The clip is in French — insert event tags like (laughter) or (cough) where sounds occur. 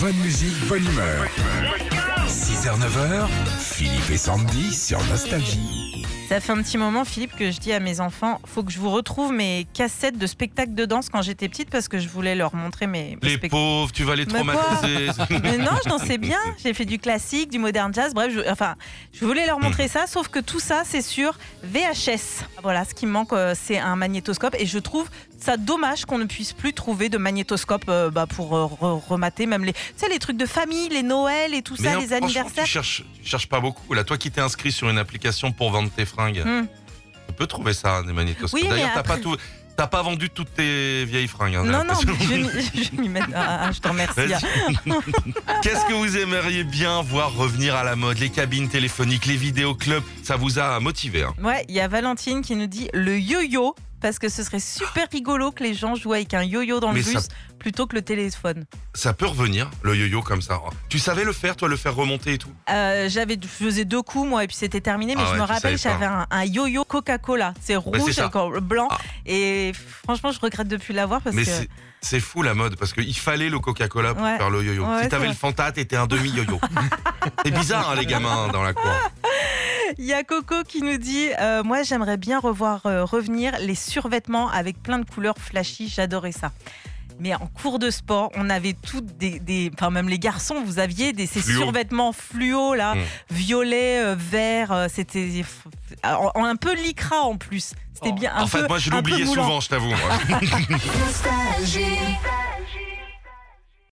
Bonne musique, bonne humeur. 6h, 9h, Philippe et Sandy sur Nostalgie. Ça fait un petit moment, Philippe, que je dis à mes enfants, faut que je vous retrouve mes cassettes de spectacles de danse quand j'étais petite parce que je voulais leur montrer mes, mes Les pauvres, tu vas les traumatiser. (laughs) Mais non, je dansais bien. J'ai fait du classique, du modern jazz. Bref, je, enfin, je voulais leur montrer ça, sauf que tout ça, c'est sur VHS. Voilà, ce qui me manque, euh, c'est un magnétoscope. Et je trouve ça dommage qu'on ne puisse plus trouver de magnétoscope euh, bah, pour euh, re- remater même les, tu sais, les trucs de famille, les Noëls et tout Mais ça, non, les anniversaires. Tu cherches, tu cherches pas beaucoup. Là, toi qui t'es inscrit sur une application pour vendre tes fringues, Hmm. tu peux trouver ça, des magnétoscopes. Oui, D'ailleurs, t'as pas après- tout. T'as pas vendu toutes tes vieilles fringues. hein, Non, non, je m'y- (laughs) je vais m'y mettre. Ah, ah, je te remercie. Vas-y. (laughs) Qu'est-ce que vous aimeriez bien voir revenir à la mode? Les cabines téléphoniques, les vidéoclubs, ça vous a motivé. hein Ouais, il y a Valentine qui nous dit le yo-yo, parce que ce serait super rigolo que les gens jouent avec un yo-yo dans le Mais ça- bus plutôt que le téléphone. Ça peut revenir, le yo-yo comme ça. Tu savais le faire, toi, le faire remonter et tout? Euh, j'avais, je faisais deux coups moi et puis c'était terminé. Mais Ah je ouais, me tu rappelle, savais pas. j'avais un, un yo-yo Coca-Cola. C'est rouge, ça. encore blanc. Ah. Et franchement, je regrette de plus l'avoir parce Mais que. c'est- c'est fou la mode parce qu'il fallait le Coca-Cola pour Ouais. faire le yo-yo. Ouais, si c'est t'avais vrai. le Fanta, t'étais un demi-yo-yo. (laughs) c'est bizarre, hein, les gamins dans la cour. Il y a Coco qui nous dit euh, Moi, j'aimerais bien revoir euh, revenir les survêtements avec plein de couleurs flashy. J'adorais ça. Mais en cours de sport, on avait toutes des, des- enfin même les garçons, vous aviez des ces Fluo. survêtements fluo là, Mm. violet, euh, vert, euh, c'était en- en un peu lycra en plus. C'était bien. Un en fait, moi, je l'oubliais souvent, je t'avoue. (laughs) (laughs)